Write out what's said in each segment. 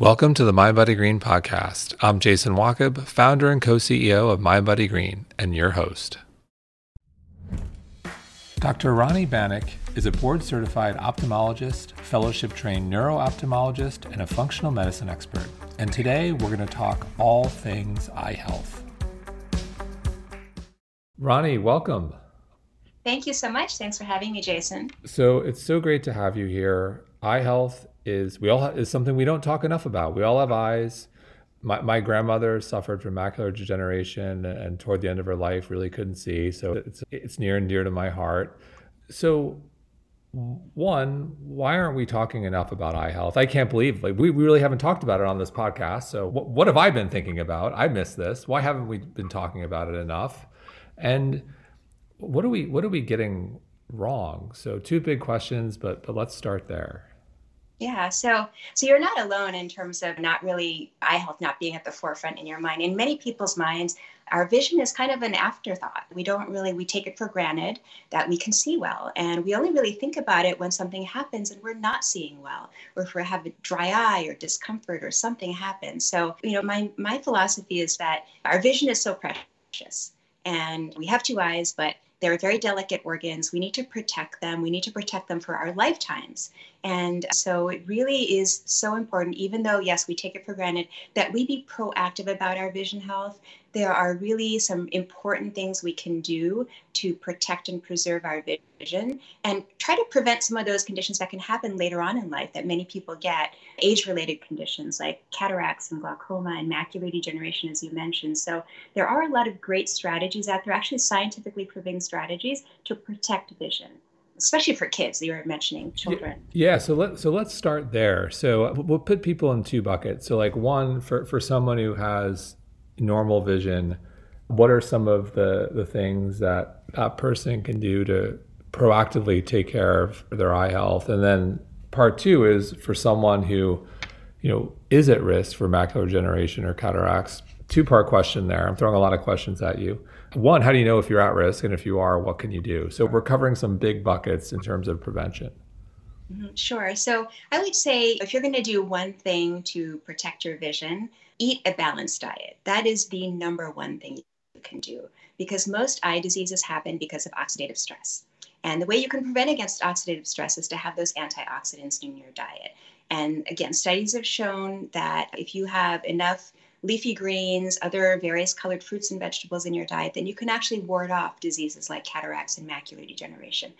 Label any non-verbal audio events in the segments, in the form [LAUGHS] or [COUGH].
Welcome to the mindbodygreen podcast. I'm Jason Wachob, founder and co CEO of mindbodygreen, and your host. Dr. Rudrani Banik is a board certified ophthalmologist, fellowship trained neuro ophthalmologist, and a functional medicine expert. And today we're going to talk all things eye health. Ronnie, welcome. Thank you so much. Thanks for having me, Jason. So it's so great to have you here. Eye health is we all is something we don't talk enough about. We all have eyes. My, my grandmother suffered from macular degeneration and toward the end of her life really couldn't see. So it's it's near and dear to my heart. So one, why aren't we talking enough about eye health? I can't believe like we, we really haven't talked about it on this podcast. So what, what have I been thinking about? I missed this. Why haven't we been talking about it enough? And what are we what are we getting wrong? So two big questions, but but let's start there. Yeah, so so you're not alone in terms of not really eye health not being at the forefront in your mind. In many people's minds, our vision is kind of an afterthought. We don't really we take it for granted that we can see well, and we only really think about it when something happens and we're not seeing well, or if we have a dry eye or discomfort or something happens. So you know, my my philosophy is that our vision is so precious, and we have two eyes, but they're very delicate organs. We need to protect them. We need to protect them for our lifetimes. And so it really is so important, even though, yes, we take it for granted, that we be proactive about our vision health. There are really some important things we can do to protect and preserve our vision and try to prevent some of those conditions that can happen later on in life that many people get age related conditions like cataracts and glaucoma and macular degeneration, as you mentioned. So there are a lot of great strategies out there, actually scientifically proven strategies to protect vision especially for kids you were mentioning children. yeah so let so let's start there. So uh, we'll put people in two buckets. So like one for for someone who has normal vision what are some of the the things that that person can do to proactively take care of their eye health? And then part two is for someone who you know is at risk for macular degeneration or cataracts two part question there. I'm throwing a lot of questions at you one, how do you know if you're at risk? And if you are, what can you do? So we're covering some big buckets in terms of prevention. Mm-hmm, sure. So I would say if you're going to do one thing to protect your vision, eat a balanced diet. That is the number one thing you can do because most eye diseases happen because of oxidative stress. And the way you can prevent against oxidative stress is to have those antioxidants in your diet. And again, studies have shown that if you have enough leafy greens, other various colored fruits and vegetables in your diet, then you can actually ward off diseases like cataracts and macular degeneration.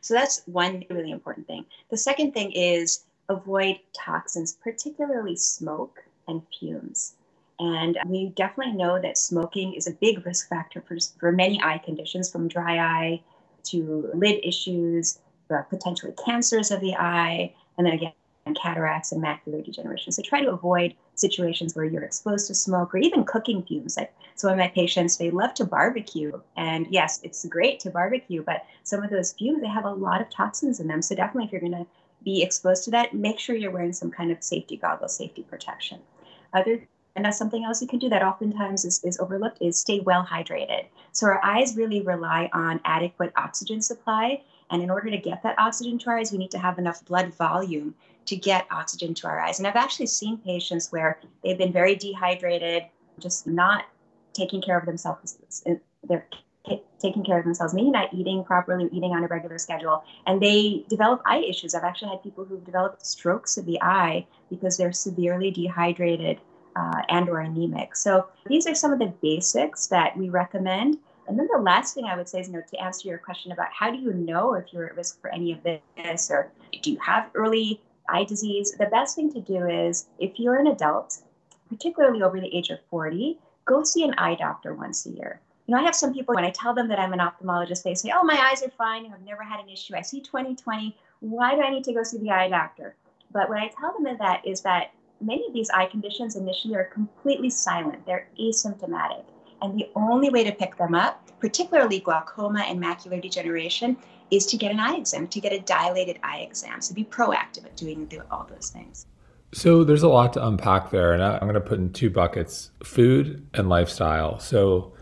So that's one really important thing. The second thing is avoid toxins, particularly smoke and fumes. And we definitely know that smoking is a big risk factor for, for many eye conditions, from dry eye to lid issues, uh, potentially cancers of the eye, and then again, and cataracts and macular degeneration. So try to avoid situations where you're exposed to smoke or even cooking fumes. Like some of my patients, they love to barbecue. And yes, it's great to barbecue, but some of those fumes, they have a lot of toxins in them. So definitely if you're going to be exposed to that, make sure you're wearing some kind of safety goggles, safety protection. Other and that's something else you can do that oftentimes is, is overlooked is stay well hydrated. So our eyes really rely on adequate oxygen supply. And in order to get that oxygen to our eyes, we need to have enough blood volume to get oxygen to our eyes. And I've actually seen patients where they've been very dehydrated, just not taking care of themselves. They're taking care of themselves, maybe not eating properly, eating on a regular schedule, and they develop eye issues. I've actually had people who've developed strokes of the eye because they're severely dehydrated uh, and or anemic. So these are some of the basics that we recommend. And then the last thing I would say is, you know, to answer your question about how do you know if you're at risk for any of this, or do you have early eye disease, the best thing to do is if you're an adult, particularly over the age of 40, go see an eye doctor once a year. You know, I have some people, when I tell them that I'm an ophthalmologist, they say, Oh, my eyes are fine. I've never had an issue. I see 20 20. Why do I need to go see the eye doctor? But what I tell them is that is that many of these eye conditions initially are completely silent, they're asymptomatic. And the only way to pick them up, particularly glaucoma and macular degeneration, is to get an eye exam, to get a dilated eye exam. So be proactive at doing the, all those things. So there's a lot to unpack there, and I'm going to put in two buckets: food and lifestyle. So,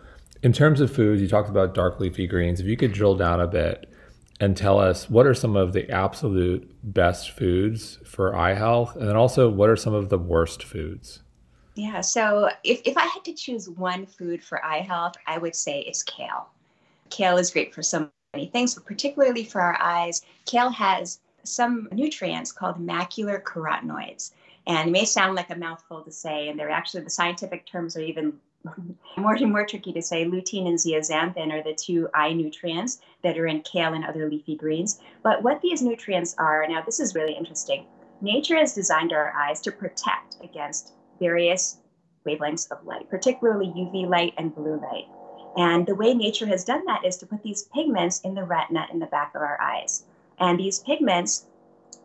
in terms of food, you talked about dark leafy greens. If you could drill down a bit, and tell us what are some of the absolute best foods for eye health? And then also, what are some of the worst foods? Yeah, so if, if I had to choose one food for eye health, I would say it's kale. Kale is great for so many things, but particularly for our eyes. Kale has some nutrients called macular carotenoids. And it may sound like a mouthful to say, and they're actually the scientific terms are even [LAUGHS] more and more tricky to say. Lutein and zeaxanthin are the two eye nutrients that are in kale and other leafy greens. But what these nutrients are, now this is really interesting. Nature has designed our eyes to protect against various wavelengths of light, particularly UV light and blue light. And the way nature has done that is to put these pigments in the retina in the back of our eyes. And these pigments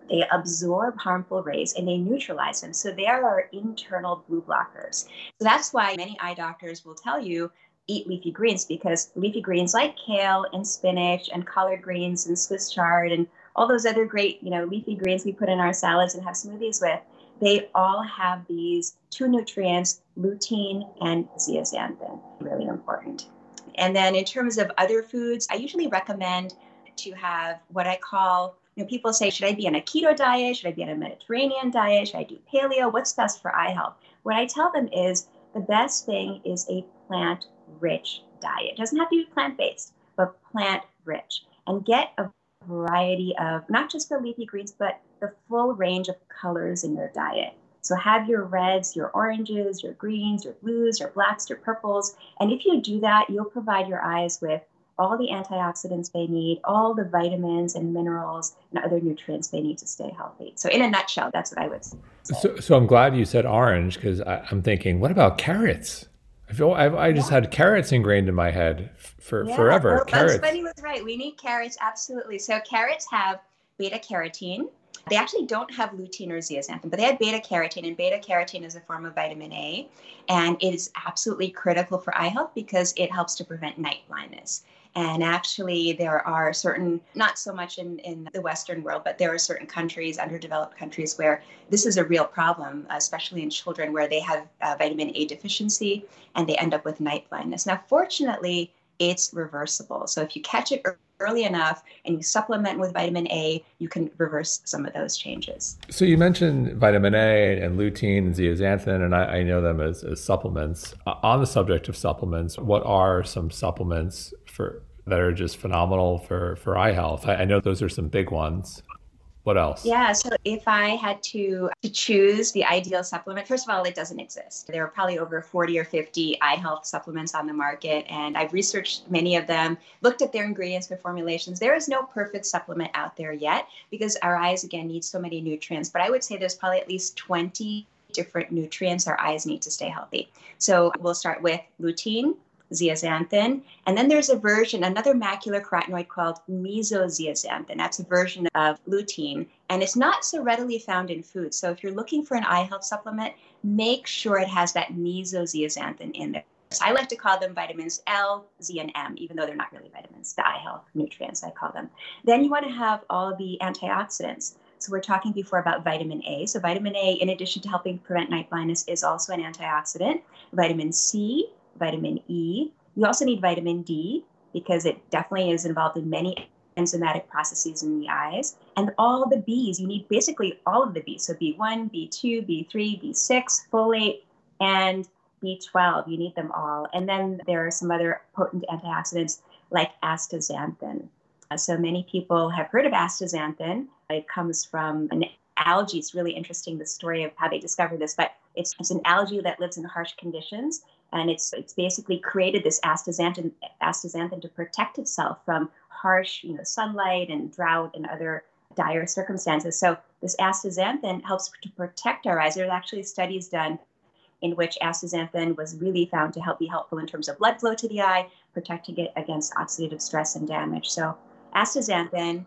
they absorb harmful rays and they neutralize them. So they are our internal blue blockers. So that's why many eye doctors will tell you eat leafy greens because leafy greens like kale and spinach and collard greens and Swiss chard and all those other great, you know, leafy greens we put in our salads and have smoothies with, they all have these two nutrients, lutein and zeaxanthin. Really important. And then in terms of other foods, I usually recommend to have what I call you know, people say, should I be on a keto diet? Should I be on a Mediterranean diet? Should I do paleo? What's best for eye health? What I tell them is the best thing is a plant rich diet. It doesn't have to be plant based, but plant rich. And get a variety of not just the leafy greens, but the full range of colors in your diet. So have your reds, your oranges, your greens, your blues, your blacks, your purples. And if you do that, you'll provide your eyes with all the antioxidants they need, all the vitamins and minerals and other nutrients they need to stay healthy. So, in a nutshell, that's what I would say. So, so I'm glad you said orange because I'm thinking, what about carrots? I feel I've, I just yeah. had carrots ingrained in my head for yeah, forever. Oh, well, carrots. Bunny was right. We need carrots absolutely. So carrots have beta carotene. They actually don't have lutein or zeaxanthin, but they have beta carotene, and beta carotene is a form of vitamin A, and it is absolutely critical for eye health because it helps to prevent night blindness. And actually, there are certain, not so much in, in the Western world, but there are certain countries, underdeveloped countries, where this is a real problem, especially in children where they have uh, vitamin A deficiency and they end up with night blindness. Now, fortunately, it's reversible. So if you catch it early enough and you supplement with vitamin A, you can reverse some of those changes. So you mentioned vitamin A and lutein and zeaxanthin, and I, I know them as, as supplements. Uh, on the subject of supplements, what are some supplements for that are just phenomenal for for eye health. I, I know those are some big ones. What else? Yeah, so if I had to, to choose the ideal supplement, first of all, it doesn't exist. There are probably over 40 or 50 eye health supplements on the market, and I've researched many of them, looked at their ingredients, their formulations. There is no perfect supplement out there yet because our eyes, again, need so many nutrients. But I would say there's probably at least 20 different nutrients our eyes need to stay healthy. So we'll start with lutein, zeaxanthin. And then there's a version, another macular carotenoid called mesozeaxanthin. That's a version of lutein, and it's not so readily found in food. So if you're looking for an eye health supplement, make sure it has that mesozeaxanthin in there. So I like to call them vitamins L, Z, and M, even though they're not really vitamins, the eye health nutrients, I call them. Then you want to have all the antioxidants. So we're talking before about vitamin A. So vitamin A, in addition to helping prevent night blindness, is also an antioxidant. Vitamin C, vitamin E. You also need vitamin D because it definitely is involved in many enzymatic processes in the eyes. And all the Bs, you need basically all of the Bs. So B1, B2, B3, B6, folate, and B12. You need them all. And then there are some other potent antioxidants like astaxanthin. So many people have heard of astaxanthin. It comes from an algae. It's really interesting the story of how they discovered this, but it's, it's an algae that lives in harsh conditions and it's it's basically created this astaxanthin astaxanthin to protect itself from harsh you know sunlight and drought and other dire circumstances so this astaxanthin helps to protect our eyes there's actually studies done in which astaxanthin was really found to help be helpful in terms of blood flow to the eye protecting it against oxidative stress and damage so astaxanthin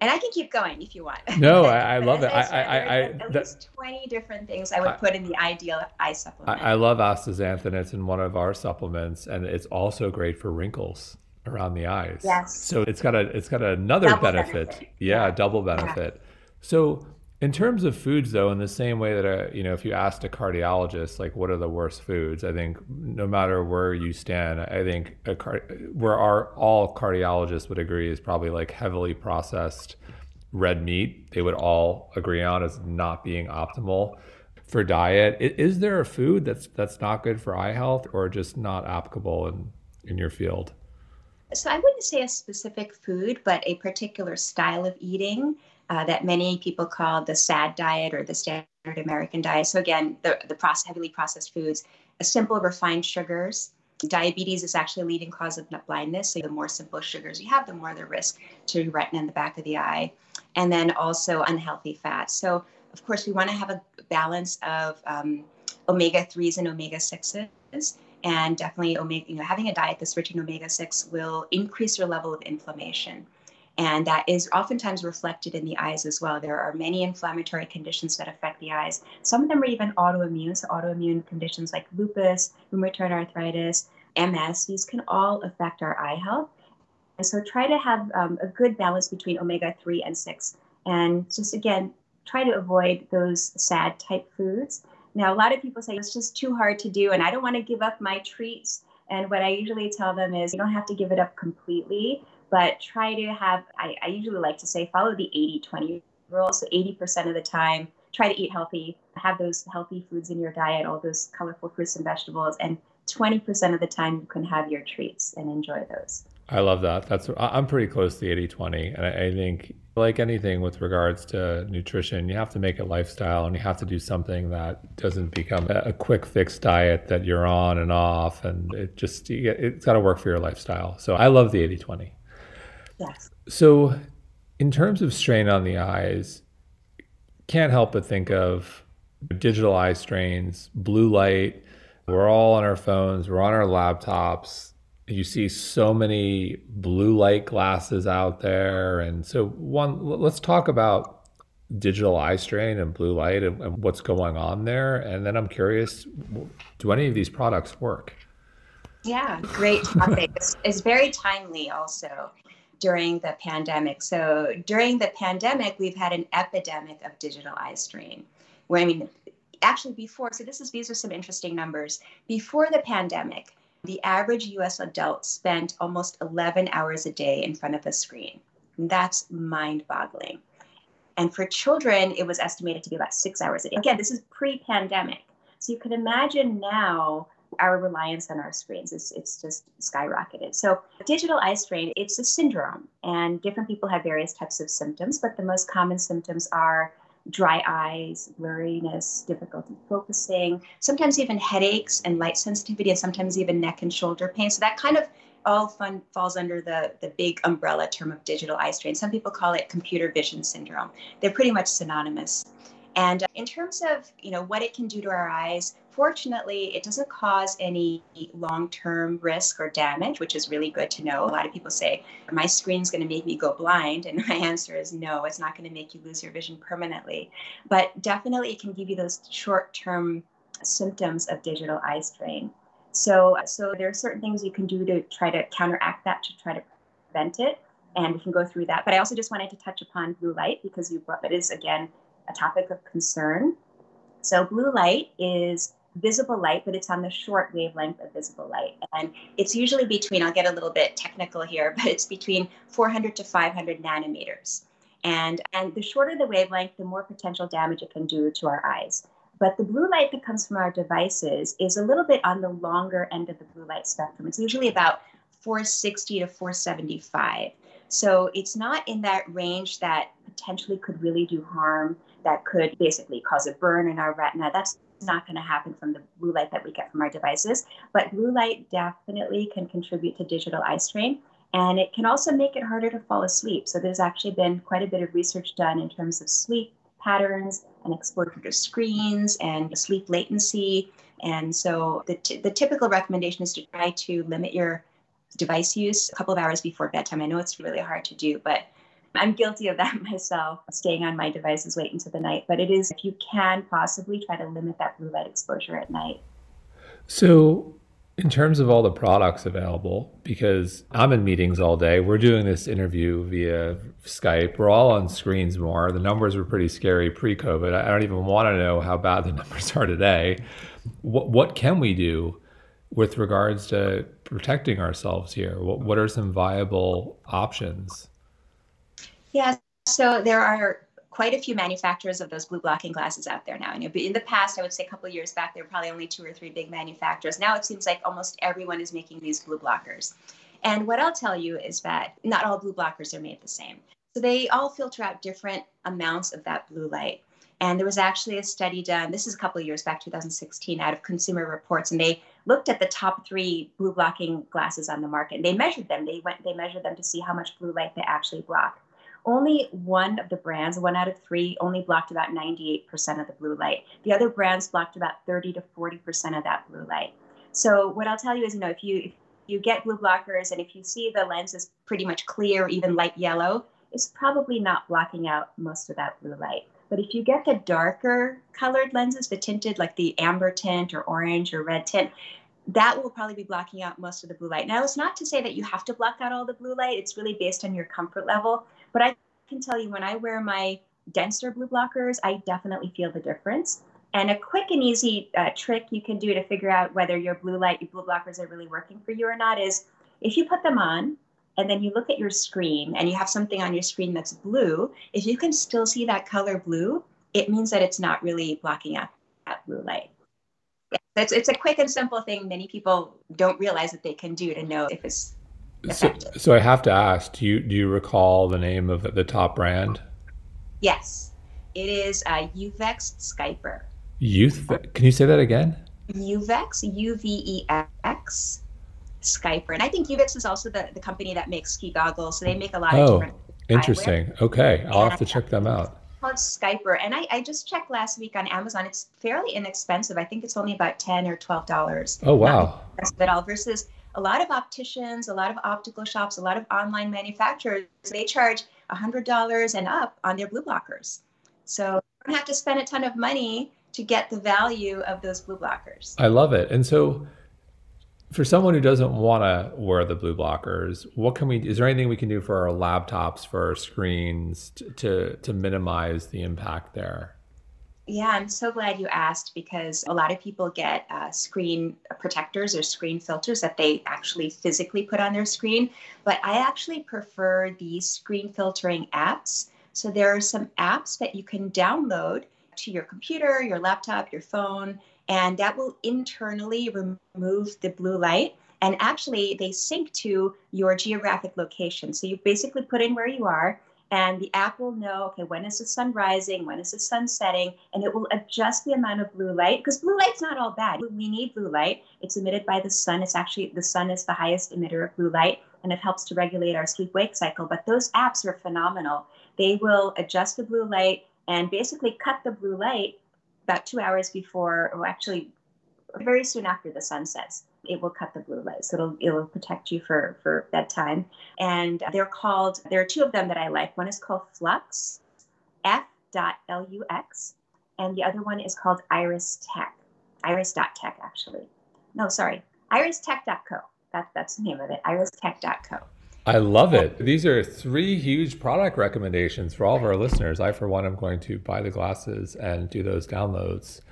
and I can keep going if you want. [LAUGHS] No, I, I love it. I, I, I, at least twenty different things I would put in the ideal eye supplement. I, love astaxanthin. It's in one of our supplements, and it's also great for wrinkles around the eyes. Yes. So it's got a it's got another benefit. benefit. Yeah, yeah, double benefit. Yeah. So In terms of foods, though, in the same way that a, you know, if you asked a cardiologist, like, what are the worst foods? I think no matter where you stand, I think a car- where our all cardiologists would agree is probably like heavily processed red meat. They would all agree on as not being optimal for diet. Is there a food that's that's not good for eye health, or just not applicable in in your field? So I wouldn't say a specific food, but a particular style of eating uh, that many people call the SAD diet or the standard American diet. So again, the, the process, heavily processed foods, simple refined sugars. Diabetes is actually a leading cause of blindness. So the more simple sugars you have, the more the risk to retina in the back of the eye. And then also unhealthy fats. So of course, we want to have a balance of um, omega 3s and omega 6s and definitely omega you know having a diet that's rich in omega 6 will increase your level of inflammation and that is oftentimes reflected in the eyes as well. There are many inflammatory conditions that affect the eyes. Some of them are even autoimmune, so autoimmune conditions like lupus, rheumatoid arthritis, MS, these can all affect our eye health. And so try to have um, a good balance between omega 3 and 6. And just again, try to avoid those sad type foods. Now, a lot of people say it's just too hard to do, and I don't want to give up my treats. And what I usually tell them is you don't have to give it up completely, but try to have, I, I usually like to say, follow the 80 20 rule. So 80% of the time, try to eat healthy, have those healthy foods in your diet, all those colorful fruits and vegetables, and 20% of the time you can have your treats and enjoy those. I love that. That's I'm pretty close to 80 20. And I, I think, like anything with regards to nutrition, you have to make it lifestyle and you have to do something that doesn't become a quick fix diet that you're on and off. And it just, it's got to work for your lifestyle. So I love the 80 20. Yes. So, in terms of strain on the eyes, can't help but think of digital eye strains, blue light. We're all on our phones, we're on our laptops. You see so many blue light glasses out there. And so, one, let's talk about digital eye strain and blue light and, and what's going on there. And then I'm curious do any of these products work? Yeah, great topic. it's, it's very timely also during the pandemic. So during the pandemic, we've had an epidemic of digital eye strain. Where I mean, actually before, so this is these are some interesting numbers. Before the pandemic, the average US adult spent almost 11 hours a day in front of a screen. And that's mind-boggling. And for children, it was estimated to be about six hours a day. Again, this is pre-pandemic. So you can imagine now our reliance on our screens is it's just skyrocketed. So digital eye strain, it's a syndrome and different people have various types of symptoms, but the most common symptoms are dry eyes, blurriness, difficulty focusing, sometimes even headaches and light sensitivity, and sometimes even neck and shoulder pain. So that kind of all fun falls under the, the big umbrella term of digital eye strain. Some people call it computer vision syndrome. They're pretty much synonymous. And uh, in terms of you know what it can do to our eyes, fortunately, it doesn't cause any long-term risk or damage, which is really good to know. A lot of people say my screen's going to make me go blind, and [LAUGHS] my answer is no. It's not going to make you lose your vision permanently, but definitely it can give you those short-term symptoms of digital eye strain. So, so there are certain things you can do to try to counteract that, to try to prevent it, and we can go through that. But I also just wanted to touch upon blue light because you brought that is again a topic of concern. So, blue light is visible light, but it's on the short wavelength of visible light. And it's usually between, I'll get a little bit technical here, [LAUGHS] but it's between 400 to 500 nanometers. And, and the shorter the wavelength, the more potential damage it can do to our eyes. But the blue light that comes from our devices is a little bit on the longer end of the blue light spectrum. It's usually about 460 to 475. So it's not in that range that potentially could really do harm, that could basically cause a burn in our retina. That's not going to happen from the blue light that we get from our devices. But blue light definitely can contribute to digital eye strain. And it can also make it harder to fall asleep. So there's actually been quite a bit of research done in terms of sleep patterns and exposure to screens and sleep latency. And so the, t- the typical recommendation is to try to limit your device use a couple of hours before bedtime. I know it's really hard to do, but I'm guilty of that [LAUGHS] myself, staying on my devices late into the night. But it is, if you can possibly try to limit that blue light exposure at night. So, In terms of all the products available, because I'm in meetings all day, we're doing this interview via Skype. We're all on screens more. The numbers were pretty scary pre COVID. I don't even want to know how bad the [LAUGHS] numbers are today. What, what can we do with regards to protecting ourselves here? What, what are some viable options? Yeah, so there are quite a few manufacturers of those blue blocking glasses out there now. And in the past, I would say a couple years back, there were probably only two or three big manufacturers. Now it seems like almost everyone is making these blue blockers. And what I'll tell you is that not all blue blockers are made the same. So they all filter out different amounts of that blue light. And there was actually a study done, this is a couple of years back, 2016, out of Consumer Reports, and they looked at the top three blue blocking glasses on the market. And they measured them. They went, they measured them to see how much blue light they actually block only one of the brands, one out of three, only blocked about 98% of the blue light. The other brands blocked about 30 to 40% of that blue light. So what I'll tell you is, you know, if you if you get blue blockers and if you see the lens is pretty much clear, or even light yellow, it's probably not blocking out most of that blue light. But if you get the darker colored lenses, the tinted, like the amber tint or orange or red tint, that will probably be blocking out most of the blue light. Now, it's not to say that you have to block out all the blue light. It's really based on your comfort level. But I can tell you when I wear my denser blue blockers, I definitely feel the difference. And a quick and easy uh, trick you can do to figure out whether your blue light, your blue blockers are really working for you or not is if you put them on and then you look at your screen and you have something on your screen that's blue, if you can still see that color blue, it means that it's not really blocking out that blue light. It's, it's a quick and simple thing many people don't realize that they can do to know if it's so, so I have to ask, do you do you recall the name of the, top brand? Yes, it is uh, Uvex Skyper. Youth? Can you say that again? Uvex, U V E X, Skyper, and I think Uvex is also the, the company that makes ski goggles. So they make a lot of oh, different. interesting. Eyewear. Okay, I'll and have to check them out. Called Skyper, and I, I just checked last week on Amazon. It's fairly inexpensive. I think it's only about ten or twelve dollars. Oh wow! At all versus a lot of opticians, a lot of optical shops, a lot of online manufacturers, they charge $100 and up on their blue blockers. So you don't have to spend a ton of money to get the value of those blue blockers. I love it. And so for someone who doesn't want to wear the blue blockers, what can we is there anything we can do for our laptops, for our screens to to, to minimize the impact there? Yeah, I'm so glad you asked because a lot of people get uh, screen protectors or screen filters that they actually physically put on their screen. But I actually prefer these screen filtering apps. So there are some apps that you can download to your computer, your laptop, your phone, and that will internally remove the blue light. And actually, they sync to your geographic location. So you basically put in where you are and the app will know okay when is the sun rising? When is the sun setting? And it will adjust the amount of blue light because blue light's not all bad. We need blue light. It's emitted by the sun. It's actually the sun is the highest emitter of blue light and it helps to regulate our sleep wake cycle. But those apps are phenomenal. They will adjust the blue light and basically cut the blue light about two hours before or actually very soon after the sun sets it will cut the blue light. So it'll it'll protect you for for bedtime. And they're called there are two of them that I like. One is called Flux, F dot L U X, and the other one is called Iris Tech. Iris dot Tech actually. No, sorry. Iris Tech IrisTech.co. That, that's the name of it. IrisTech.co. I love it. These are three huge product recommendations for all of our listeners. I, for one, am going to buy the glasses and do those downloads.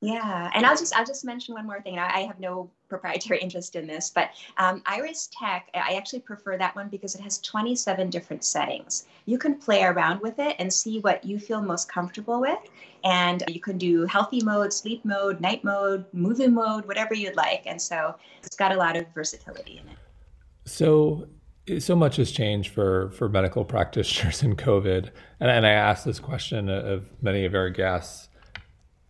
Yeah, and I'll just I'll just mention one more thing. I, I have no proprietary [LAUGHS] interest in this, but um, Iris Tech, I actually prefer that one because it has 27 different settings. You can play around with it and see what you feel most comfortable with, and you can do healthy mode, sleep mode, night mode, movie mode, whatever you'd like. And so it's got a lot of versatility in it. So so much has changed for for medical [LAUGHS] practitioners in COVID, and, and I asked this question of many of our guests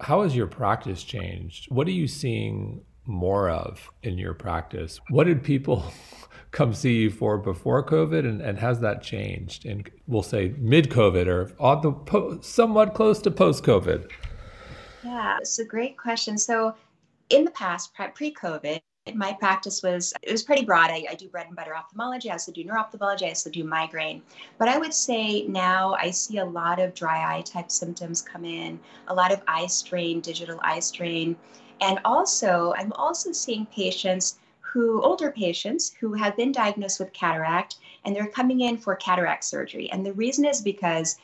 how has your practice changed? What are you seeing more of in your practice? What did people [LAUGHS] come see you for before COVID, and, and has that changed? And we'll say mid COVID or on the po- somewhat close to post COVID. Yeah, it's a great question. So, in the past, pre COVID, my practice was it was pretty broad. I, I, do bread and butter ophthalmology. I also do neuro-ophthalmology. I also do migraine. But I would say now I see a lot of dry eye type symptoms come in, a lot of eye strain, digital eye strain, and also I'm also seeing patients who older patients who have been diagnosed with cataract and they're coming in for cataract surgery. And the reason is because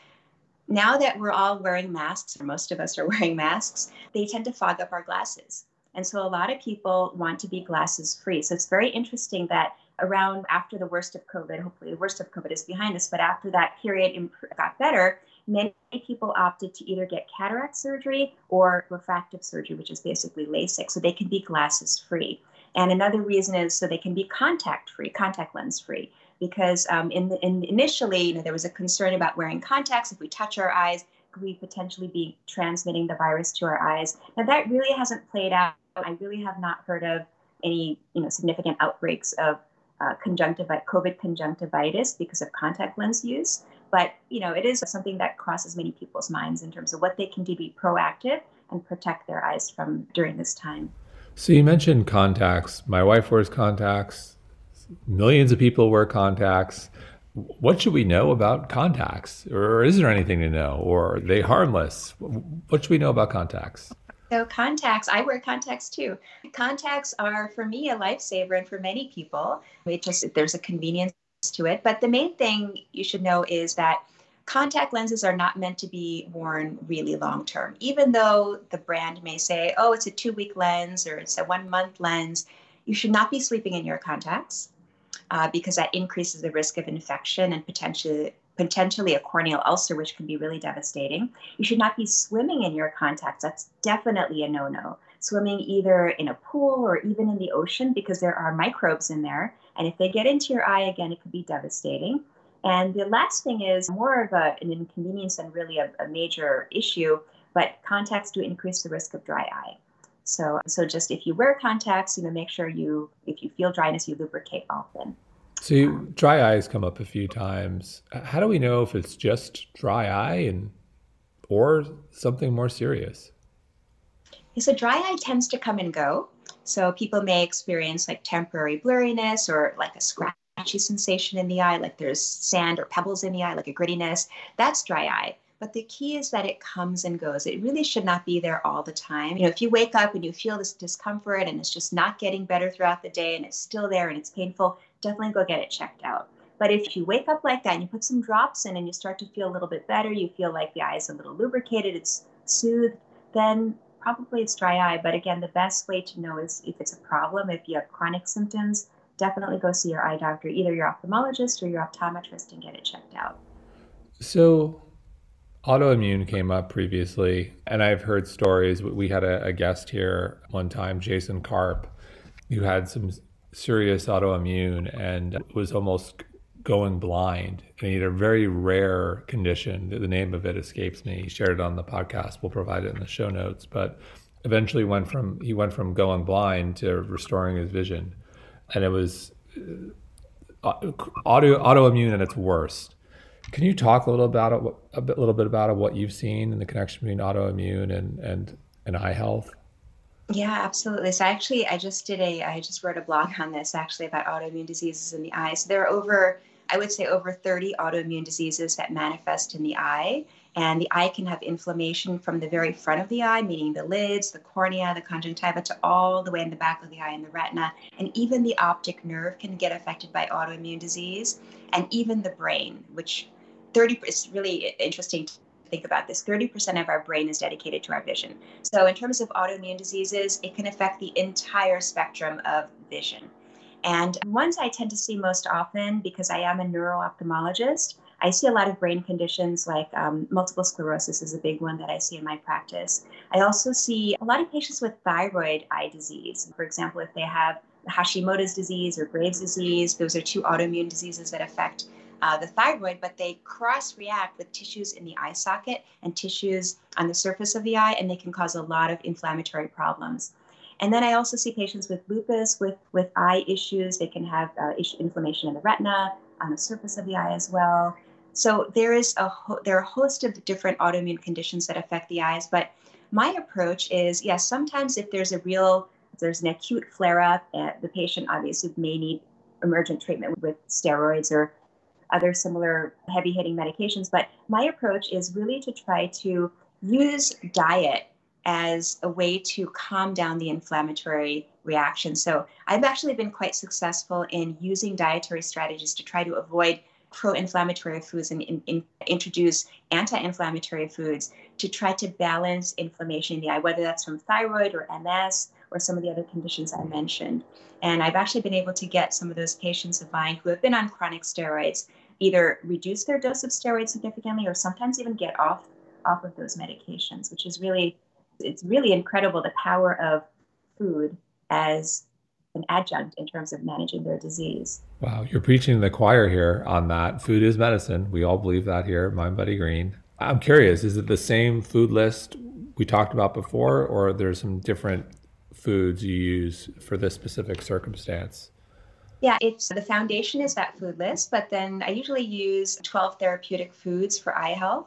now that we're all wearing masks, or most of us are [LAUGHS] wearing masks, they tend to fog up our glasses. And so a lot of people want to be glasses free. So it's very interesting that around after the worst of COVID, hopefully the worst of COVID is behind us, but after that period got better, many people opted to either get cataract surgery or refractive surgery, which is basically LASIK, so they can be glasses free. And another reason is so they can be contact free, contact lens free. Because um, in, the, in initially, you know, there was a concern about wearing contacts. If we touch our eyes, could we potentially be transmitting the virus to our eyes? Now that really hasn't played out I really have not heard of any, you know, significant outbreaks of uh, conjunctivitis, COVID conjunctivitis because of contact lens use. But you know, it is something that crosses many people's minds in terms of what they can do to be proactive and protect their eyes from during this time. So you mentioned contacts. My wife wears contacts. Millions of people wear contacts. What should we know about contacts? Or is there anything to know? Or are they harmless? What should we know about contacts? So contacts, I wear contacts too. Contacts are for me a lifesaver and for many people. It just there's a convenience to it. But the main thing you should know is that contact lenses are not meant to be worn really long term. Even though the brand may say, oh, it's a two week lens or it's a one month lens, you should not be sleeping in your contacts uh, because that increases the risk of infection and potentially potentially a corneal ulcer, which can be really devastating. You should not be swimming in your contacts. That's definitely a no no. Swimming either in a pool or even in the ocean because there are microbes in there. And if they get into your eye again, it could be devastating. And the last thing is more of a, an inconvenience and really a, a major issue, but contacts do increase the risk of dry eye. So, so just if you wear contacts, you know, make sure you, if you feel dryness, you lubricate often. So you, dry eyes come up a few times. How do we know if it's just dry eye and or something more serious? So dry eye tends to come and go. So people may experience like temporary blurriness or like a scratchy sensation in the eye, like there's sand or pebbles in the eye, like a grittiness. That's dry eye. But the key is that it comes and goes. It really should not be there all the time. You know, if you wake up and you feel this discomfort and it's just not getting better throughout the day and it's still there and it's painful, definitely go get it checked out. But if you wake up like that and you put some drops in and you start to feel a little bit better, you feel like the eye is a little lubricated, it's soothed, then probably it's dry eye. But again, the best way to know is if it's a problem, if you have chronic symptoms, definitely go see your eye doctor, either your ophthalmologist or your optometrist, and get it checked out. So, autoimmune came up previously, and I've heard stories. We had a, a guest here one time, Jason Karp, who had some serious autoimmune and was almost going blind. And he had a very rare condition. The name of it escapes me. He shared it on the podcast. We'll provide it in the show notes. But eventually went from he went from going blind to restoring his vision. And it was uh, auto, autoimmune at its worst. Can you talk a little about it, a bit, little bit about it, what you've seen in the connection between autoimmune and, and, and eye health? Yeah, absolutely. So actually, I just did a, I just wrote a blog on this actually about autoimmune diseases in the eye. So there are over, I would say over 30 autoimmune diseases that manifest in the eye. And the eye can have inflammation from the very front of the eye, meaning the lids, the cornea, the conjunctiva, to all the way in the back of the eye and the retina. And even the optic nerve can get affected by autoimmune disease, and even the brain, which 30 is really interesting think about this 30% of our brain is dedicated to our vision. So, in terms of autoimmune diseases, it can affect the entire spectrum of vision. And ones I tend to see most often because I am a neuro ophthalmologist, I see a lot of brain conditions like um, multiple sclerosis is a big one that I see in my practice. I also see a lot of patients with thyroid eye disease. For example, if they have Hashimoto's disease or Graves' disease, those are two autoimmune diseases that affect uh, the thyroid, but they cross react with tissues in the eye socket and tissues on the surface of the eye, and they can cause a lot of inflammatory problems. And then I also see patients with lupus with, with eye issues. They can have uh, inflammation in the retina, on the surface of the eye as well. So there is a ho- there are a host of different autoimmune conditions that affect the eyes. But my approach is yes, sometimes if there's a real if there's an acute flare up, uh, the patient obviously may need emergent treatment with steroids or other similar heavy hitting medications. But my approach is really to try to use diet as a way to calm down the inflammatory reaction. So I've actually been quite successful in using dietary strategies to try to avoid pro-inflammatory foods and in, in, introduce anti-inflammatory foods to try to balance inflammation in the eye, whether that's from thyroid or MS or some of the other conditions I mentioned. And I've actually been able to get some of those patients of mine who have been on chronic steroids either reduce their dose of steroids significantly or sometimes even get off off of those medications, which is really it's really incredible the power of food as an adjunct in terms of managing their disease. Wow, you're preaching the choir here on that. Food is medicine. We all believe that here at mindbodygreen. I'm curious, is it the same food list we talked about before, or there's some different foods you use for this specific circumstance? Yeah, it's the foundation is that food list, but then I usually use 12 therapeutic foods for eye health.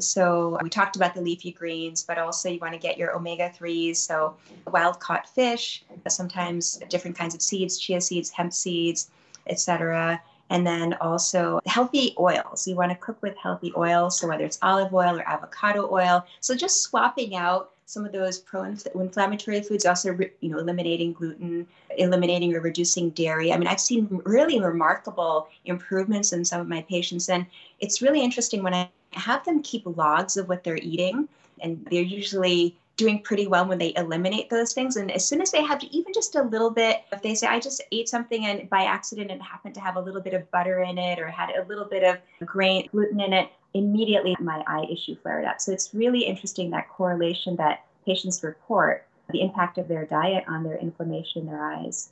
So we talked about the leafy greens, but also you want to get your omega 3s. So wild caught fish, sometimes different kinds of seeds, chia seeds, hemp seeds, etc. And then also healthy oils. You want to cook with healthy oils. So whether it's olive oil or avocado oil. So just swapping out some of those pro-inflammatory foods, also you know eliminating gluten, eliminating or reducing dairy. I mean, I've seen really remarkable improvements in some of my patients, and it's really interesting when I have them keep logs of what they're eating, and they're usually doing pretty well when they eliminate those things. And as soon as they have even just a little bit, if they say, I just ate something and by accident it happened to have a little bit of butter in it or had a little bit of grain, gluten in it, immediately my eye issue flared up. So it's really interesting that correlation that patients report the impact of their diet on their inflammation in their eyes.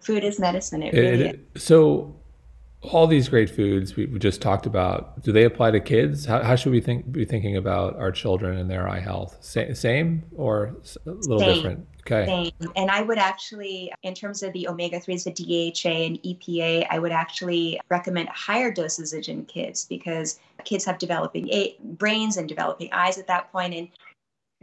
Food is medicine. It really it, so all these great foods we, just talked about, do they apply to kids? How, how should we think be thinking about our children and their eye health? Sa- same or a little same, different? Okay. Same. And I would actually, in terms of the omega 3s, the DHA and EPA, I would actually recommend higher dosage in kids because kids have developing brains and developing eyes at that point. And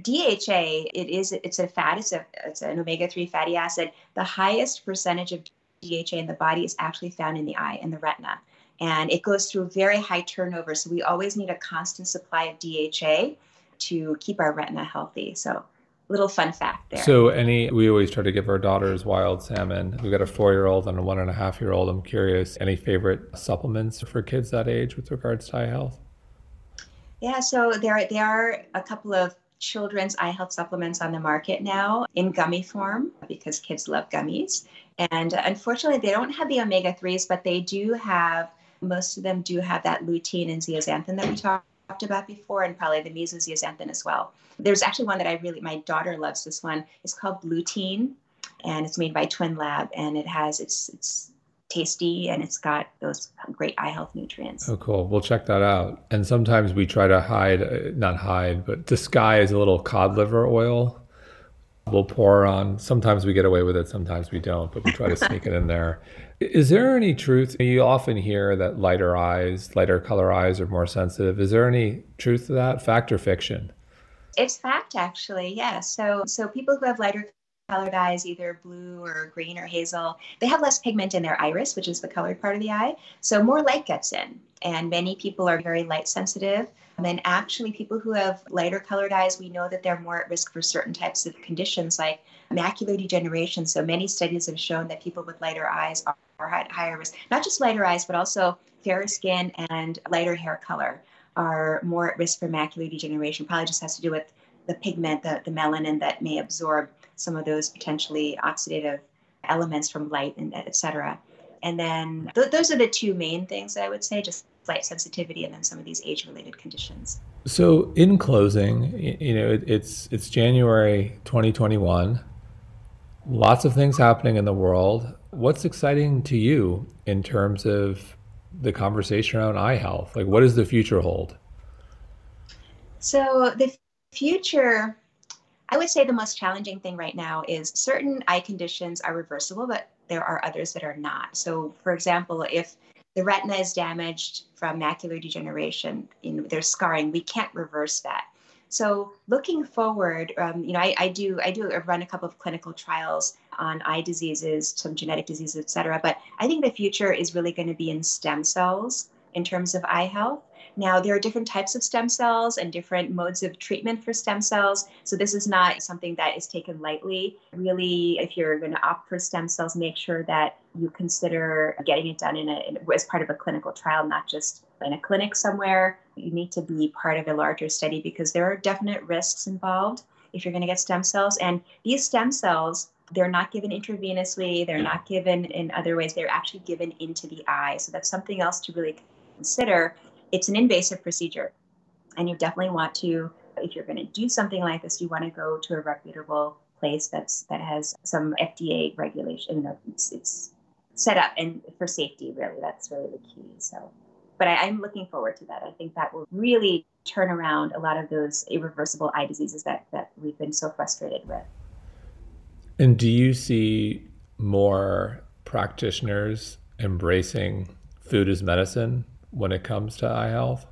DHA, it is it's a fat, it's a it's an omega 3 fatty acid. The highest percentage of DHA in the body is actually found in the eye and the retina. And it goes through very high turnover. So we always need a constant supply of DHA to keep our retina healthy. So little fun fact there. So any we always try to give our daughters wild salmon. We've got a four year old and a one and a half year old. I'm curious, any favorite supplements for kids that age with regards to eye health? Yeah, so there there are a couple of children's eye health supplements on the market now in gummy form because kids love gummies. And unfortunately, they don't have the omega 3s, but they do have, most of them do have that lutein and zeaxanthin that we talked about before, and probably the mesozeaxanthin as well. There's actually one that I really, my daughter loves this one. It's called Blutein, and it's made by Twinlab, and it has, it's, it's, tasty and it's got those great eye health nutrients. Oh, cool. We'll check that out. And sometimes we try to hide, uh, not hide, but disguise a little cod liver oil. We'll pour on. Sometimes we get away with it, sometimes we don't, but we try to sneak it in there. [LAUGHS] Is there any truth? You often hear that lighter eyes, lighter color eyes are more sensitive. Is there any truth to that? Fact or fiction? It's fact, actually. Yeah. So, so people who have lighter colored eyes, either blue or green or hazel, they have less pigment in their iris, which is the colored part of the eye. So more light gets in. And many people are very light sensitive. And actually, people who have lighter colored eyes, we know that they're more at risk for certain types of conditions like macular degeneration. So many studies have shown that people with lighter eyes are, are at higher risk, not just lighter eyes, but also fairer skin and lighter hair color are more at risk for macular degeneration. Probably just has to do with the pigment, the, the melanin that may absorb some of those potentially oxidative elements from light and et cetera. And then th- those are the two main things that I would say, just light sensitivity and then some of these age-related conditions. So in closing, you know, it, it's it's January 2021. Lots of things happening in the world. What's exciting to you in terms of the conversation around eye health? Like what does the future hold? So the future I would say the most challenging thing right now is certain eye conditions are reversible, but there are others that are not. So, for example, if the retina is damaged from macular degeneration, you know, there's scarring, we can't reverse that. So looking forward, um, you know, I, I, do I do run a couple of clinical trials on eye diseases, some genetic diseases, et cetera. But I think the future is really going to be in stem cells in terms of eye health. Now, there are different types of stem cells and different modes of treatment for stem cells. So, this is not something that is taken lightly. Really, if you're going to opt for stem cells, make sure that you consider getting it done in a, in, as part of a clinical trial, not just in a clinic somewhere. You need to be part of a larger study because there are definite risks involved if you're going to get stem cells. And these stem cells, they're not given intravenously, they're not given in other ways, they're actually given into the eye. So, that's something else to really consider it's an invasive procedure. And you definitely want to, if you're going to do something like this, you want to go to a reputable place that's that has some FDA regulation. You know, it's, it's set up and for safety. Really, that's really the key. So, but I, I'm looking forward to that. I think that will really turn around a lot of those irreversible eye diseases that that we've been so frustrated with. And do you see more practitioners embracing food as medicine when it comes to eye health?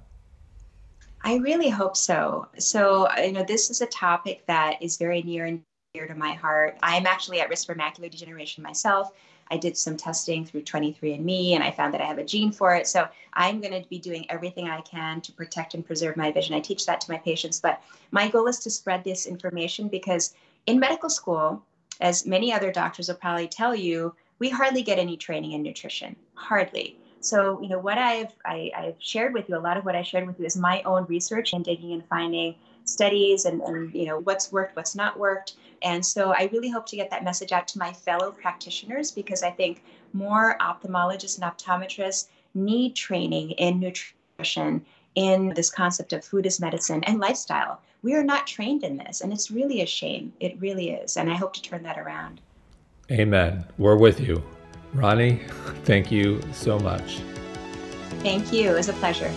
I really hope so. So, you know, this is a topic that is very near and dear to my heart. I am actually at risk for macular degeneration myself. I did some testing through 23andMe and I found that I have a gene for it. So I'm going to be doing everything I can to protect and preserve my vision. I teach that to my patients, but my goal is to spread this information because in medical school, as many other doctors will probably tell you, we hardly get any training in nutrition. Hardly. So, you know, what I've I, have i have shared with you, a lot of what I shared with you is my own research and digging and finding studies and, and you know what's worked, what's not worked. And so I really hope to get that message out to my fellow practitioners because I think more ophthalmologists and optometrists need training in nutrition, in this concept of food as medicine and lifestyle. We are not trained in this, and it's really a shame. It really is. And I hope to turn that around. Amen. We're with you. Rani, thank you so much. Thank you. It was a pleasure.